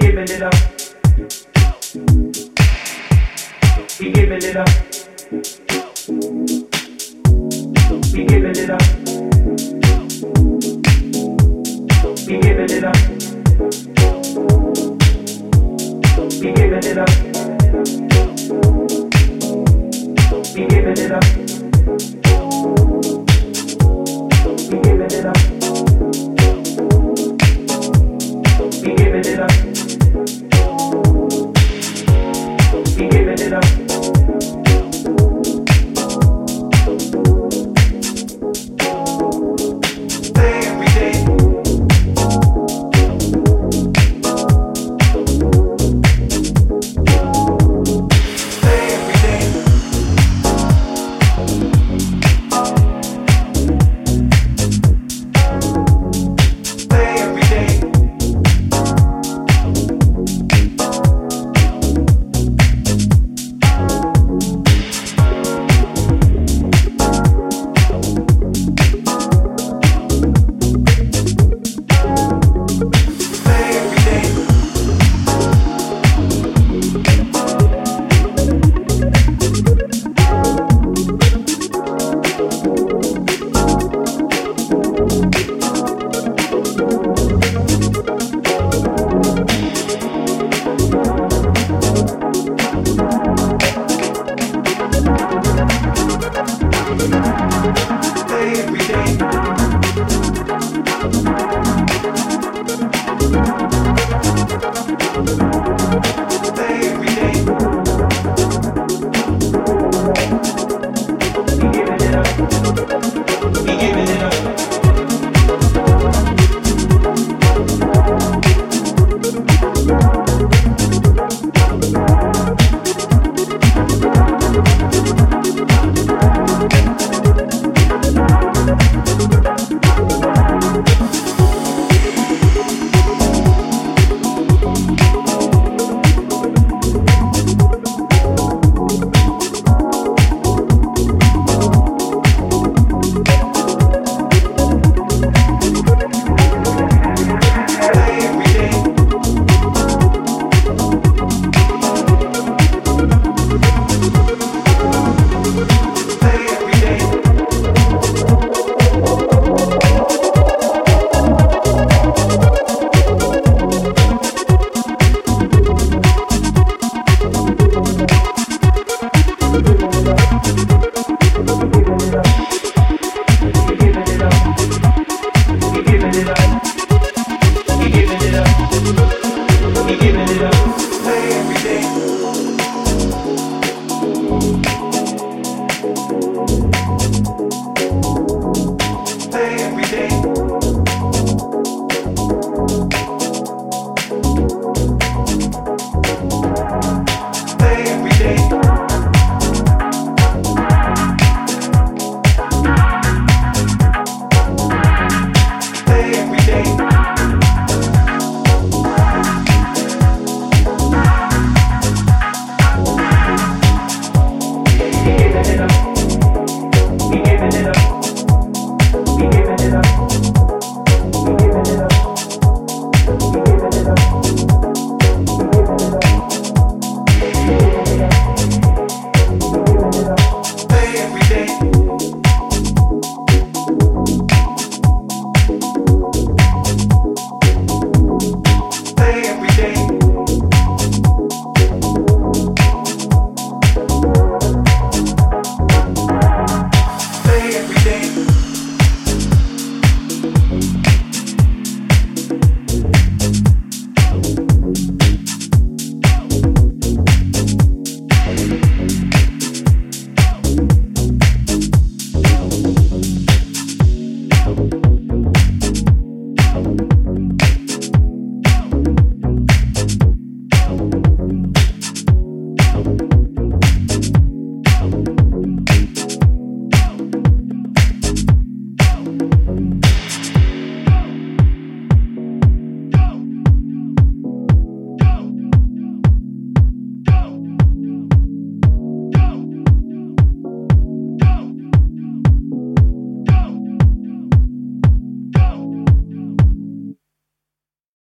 giving it up. He giving it up. He giving it up. He giving it up.